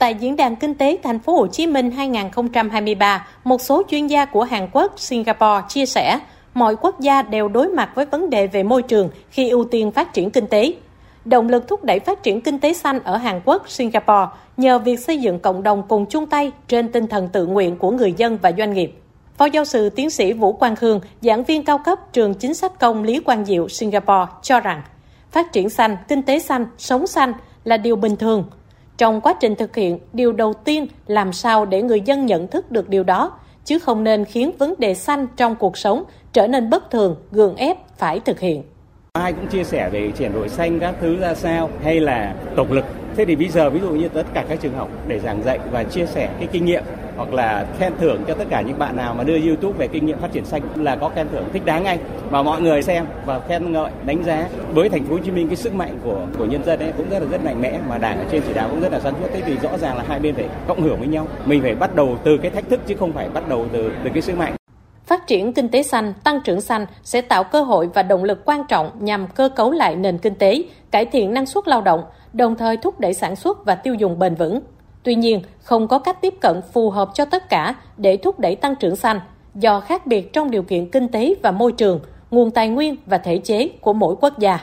Tại diễn đàn kinh tế thành phố Hồ Chí Minh 2023, một số chuyên gia của Hàn Quốc, Singapore chia sẻ, mọi quốc gia đều đối mặt với vấn đề về môi trường khi ưu tiên phát triển kinh tế. Động lực thúc đẩy phát triển kinh tế xanh ở Hàn Quốc, Singapore nhờ việc xây dựng cộng đồng cùng chung tay trên tinh thần tự nguyện của người dân và doanh nghiệp. Phó giáo sư tiến sĩ Vũ Quang Hương, giảng viên cao cấp trường chính sách công Lý Quang Diệu, Singapore cho rằng phát triển xanh, kinh tế xanh, sống xanh là điều bình thường. Trong quá trình thực hiện, điều đầu tiên làm sao để người dân nhận thức được điều đó, chứ không nên khiến vấn đề xanh trong cuộc sống trở nên bất thường, gượng ép phải thực hiện. Ai cũng chia sẻ về chuyển đổi xanh các thứ ra sao hay là tổng lực. Thế thì bây giờ ví dụ như tất cả các trường học để giảng dạy và chia sẻ cái kinh nghiệm hoặc là khen thưởng cho tất cả những bạn nào mà đưa YouTube về kinh nghiệm phát triển xanh là có khen thưởng thích đáng ngay và mọi người xem và khen ngợi đánh giá. Với thành phố Hồ Chí Minh cái sức mạnh của của nhân dân ấy cũng rất là rất mạnh mẽ mà đảng ở trên chỉ đạo cũng rất là sáng suốt thế thì rõ ràng là hai bên phải cộng hưởng với nhau. Mình phải bắt đầu từ cái thách thức chứ không phải bắt đầu từ từ cái sức mạnh. Phát triển kinh tế xanh, tăng trưởng xanh sẽ tạo cơ hội và động lực quan trọng nhằm cơ cấu lại nền kinh tế, cải thiện năng suất lao động, đồng thời thúc đẩy sản xuất và tiêu dùng bền vững. Tuy nhiên, không có cách tiếp cận phù hợp cho tất cả để thúc đẩy tăng trưởng xanh do khác biệt trong điều kiện kinh tế và môi trường, nguồn tài nguyên và thể chế của mỗi quốc gia.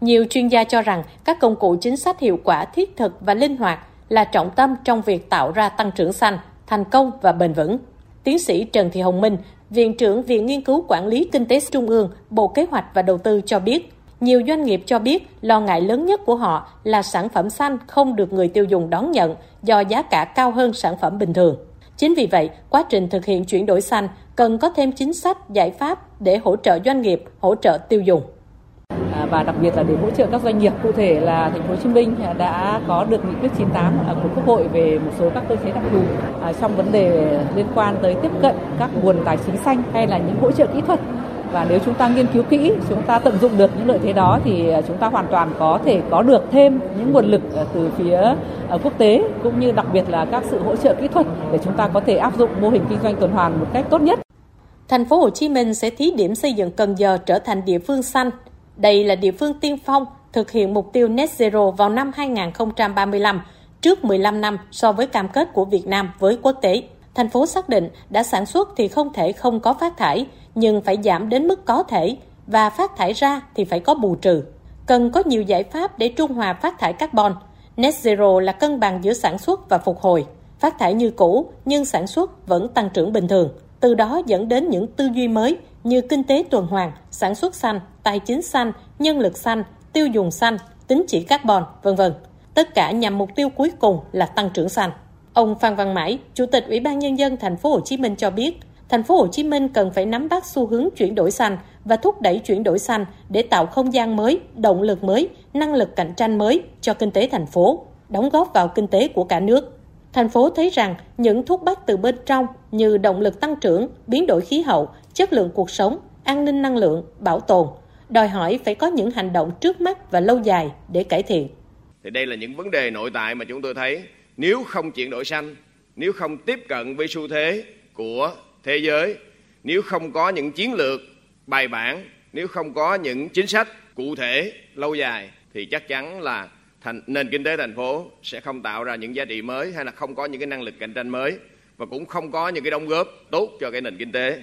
Nhiều chuyên gia cho rằng các công cụ chính sách hiệu quả thiết thực và linh hoạt là trọng tâm trong việc tạo ra tăng trưởng xanh, thành công và bền vững. Tiến sĩ Trần Thị Hồng Minh, Viện trưởng Viện Nghiên cứu Quản lý Kinh tế Trung ương, Bộ Kế hoạch và Đầu tư cho biết, nhiều doanh nghiệp cho biết lo ngại lớn nhất của họ là sản phẩm xanh không được người tiêu dùng đón nhận do giá cả cao hơn sản phẩm bình thường. Chính vì vậy, quá trình thực hiện chuyển đổi xanh cần có thêm chính sách, giải pháp để hỗ trợ doanh nghiệp, hỗ trợ tiêu dùng à, và đặc biệt là để hỗ trợ các doanh nghiệp cụ thể là thành phố Hồ Chí Minh đã có được nghị quyết 98 của Quốc hội về một số các cơ chế đặc thù à, trong vấn đề liên quan tới tiếp cận các nguồn tài chính xanh hay là những hỗ trợ kỹ thuật và nếu chúng ta nghiên cứu kỹ chúng ta tận dụng được những lợi thế đó thì à, chúng ta hoàn toàn có thể có được thêm những nguồn lực à, từ phía à, quốc tế cũng như đặc biệt là các sự hỗ trợ kỹ thuật để chúng ta có thể áp dụng mô hình kinh doanh tuần hoàn một cách tốt nhất. Thành phố Hồ Chí Minh sẽ thí điểm xây dựng Cần Giờ trở thành địa phương xanh. Đây là địa phương tiên phong thực hiện mục tiêu net zero vào năm 2035, trước 15 năm so với cam kết của Việt Nam với quốc tế. Thành phố xác định đã sản xuất thì không thể không có phát thải, nhưng phải giảm đến mức có thể và phát thải ra thì phải có bù trừ. Cần có nhiều giải pháp để trung hòa phát thải carbon. Net Zero là cân bằng giữa sản xuất và phục hồi. Phát thải như cũ nhưng sản xuất vẫn tăng trưởng bình thường. Từ đó dẫn đến những tư duy mới như kinh tế tuần hoàn, sản xuất xanh, tài chính xanh, nhân lực xanh, tiêu dùng xanh, tính chỉ carbon, vân vân. Tất cả nhằm mục tiêu cuối cùng là tăng trưởng xanh. Ông Phan Văn Mãi, Chủ tịch Ủy ban nhân dân thành phố Hồ Chí Minh cho biết, thành phố Hồ Chí Minh cần phải nắm bắt xu hướng chuyển đổi xanh và thúc đẩy chuyển đổi xanh để tạo không gian mới, động lực mới, năng lực cạnh tranh mới cho kinh tế thành phố, đóng góp vào kinh tế của cả nước. Thành phố thấy rằng những thúc bắt từ bên trong như động lực tăng trưởng, biến đổi khí hậu, chất lượng cuộc sống, an ninh năng lượng, bảo tồn, đòi hỏi phải có những hành động trước mắt và lâu dài để cải thiện. Thì đây là những vấn đề nội tại mà chúng tôi thấy nếu không chuyển đổi xanh, nếu không tiếp cận với xu thế của thế giới nếu không có những chiến lược bài bản nếu không có những chính sách cụ thể lâu dài thì chắc chắn là thành, nền kinh tế thành phố sẽ không tạo ra những giá trị mới hay là không có những cái năng lực cạnh tranh mới và cũng không có những cái đóng góp tốt cho cái nền kinh tế.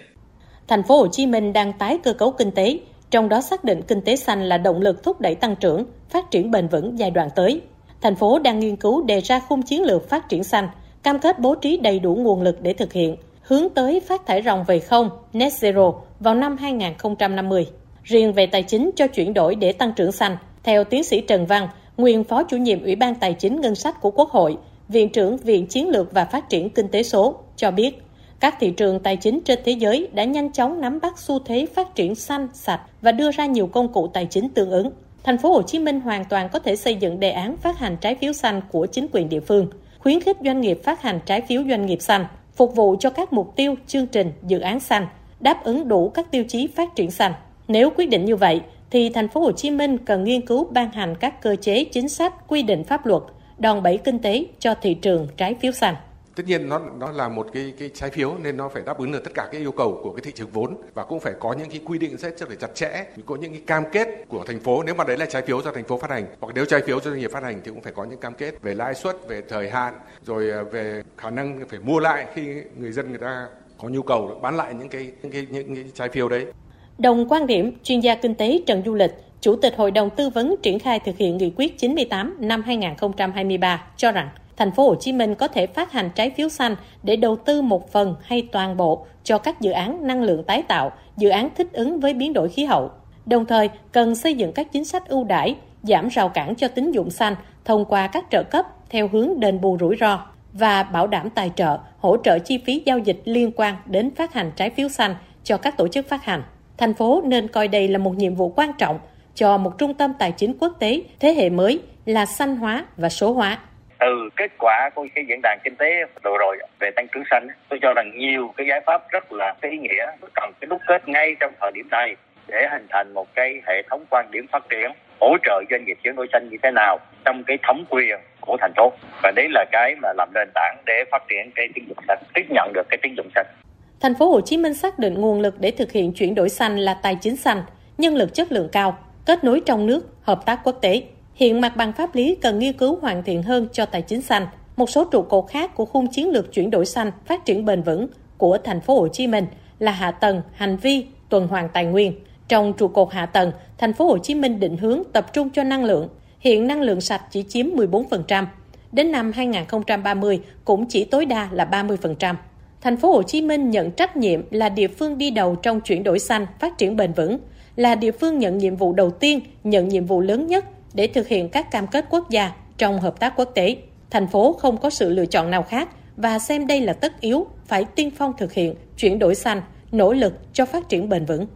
Thành phố Hồ Chí Minh đang tái cơ cấu kinh tế, trong đó xác định kinh tế xanh là động lực thúc đẩy tăng trưởng, phát triển bền vững giai đoạn tới. Thành phố đang nghiên cứu đề ra khung chiến lược phát triển xanh, cam kết bố trí đầy đủ nguồn lực để thực hiện, hướng tới phát thải ròng về không, net zero, vào năm 2050. Riêng về tài chính cho chuyển đổi để tăng trưởng xanh, theo tiến sĩ Trần Văn, nguyên phó chủ nhiệm Ủy ban Tài chính Ngân sách của Quốc hội, Viện trưởng Viện Chiến lược và Phát triển Kinh tế số, cho biết các thị trường tài chính trên thế giới đã nhanh chóng nắm bắt xu thế phát triển xanh, sạch và đưa ra nhiều công cụ tài chính tương ứng. Thành phố Hồ Chí Minh hoàn toàn có thể xây dựng đề án phát hành trái phiếu xanh của chính quyền địa phương, khuyến khích doanh nghiệp phát hành trái phiếu doanh nghiệp xanh, phục vụ cho các mục tiêu, chương trình, dự án xanh, đáp ứng đủ các tiêu chí phát triển xanh. Nếu quyết định như vậy, thì thành phố Hồ Chí Minh cần nghiên cứu ban hành các cơ chế chính sách, quy định pháp luật, đòn bẩy kinh tế cho thị trường trái phiếu xanh Tất nhiên nó nó là một cái cái trái phiếu nên nó phải đáp ứng được tất cả các yêu cầu của cái thị trường vốn và cũng phải có những cái quy định rất là chặt chẽ, có những cái cam kết của thành phố nếu mà đấy là trái phiếu do thành phố phát hành hoặc nếu trái phiếu do doanh nghiệp phát hành thì cũng phải có những cam kết về lãi suất, về thời hạn, rồi à, về khả năng phải mua lại khi người dân người ta có nhu cầu bán lại những cái những cái những cái trái phiếu đấy. Đồng quan điểm, chuyên gia kinh tế Trần Du Lịch, Chủ tịch Hội đồng tư vấn triển khai thực hiện nghị quyết 98 năm 2023 cho rằng thành phố Hồ Chí Minh có thể phát hành trái phiếu xanh để đầu tư một phần hay toàn bộ cho các dự án năng lượng tái tạo, dự án thích ứng với biến đổi khí hậu. Đồng thời, cần xây dựng các chính sách ưu đãi, giảm rào cản cho tín dụng xanh thông qua các trợ cấp theo hướng đền bù rủi ro và bảo đảm tài trợ, hỗ trợ chi phí giao dịch liên quan đến phát hành trái phiếu xanh cho các tổ chức phát hành. Thành phố nên coi đây là một nhiệm vụ quan trọng cho một trung tâm tài chính quốc tế thế hệ mới là xanh hóa và số hóa từ kết quả của cái diễn đàn kinh tế vừa rồi về tăng trưởng xanh tôi cho rằng nhiều cái giải pháp rất là ý nghĩa cần cái đúc kết ngay trong thời điểm này để hình thành một cái hệ thống quan điểm phát triển hỗ trợ doanh nghiệp chuyển đổi xanh như thế nào trong cái thẩm quyền của thành phố và đấy là cái mà làm nền tảng để phát triển cái tín dụng xanh tiếp nhận được cái tín dụng xanh Thành phố Hồ Chí Minh xác định nguồn lực để thực hiện chuyển đổi xanh là tài chính xanh, nhân lực chất lượng cao, kết nối trong nước, hợp tác quốc tế. Hiện mặt bằng pháp lý cần nghiên cứu hoàn thiện hơn cho tài chính xanh. Một số trụ cột khác của khung chiến lược chuyển đổi xanh phát triển bền vững của thành phố Hồ Chí Minh là hạ tầng, hành vi, tuần hoàn tài nguyên. Trong trụ cột hạ tầng, thành phố Hồ Chí Minh định hướng tập trung cho năng lượng. Hiện năng lượng sạch chỉ chiếm 14%. Đến năm 2030 cũng chỉ tối đa là 30%. Thành phố Hồ Chí Minh nhận trách nhiệm là địa phương đi đầu trong chuyển đổi xanh, phát triển bền vững, là địa phương nhận nhiệm vụ đầu tiên, nhận nhiệm vụ lớn nhất để thực hiện các cam kết quốc gia trong hợp tác quốc tế. Thành phố không có sự lựa chọn nào khác và xem đây là tất yếu phải tiên phong thực hiện chuyển đổi xanh, nỗ lực cho phát triển bền vững.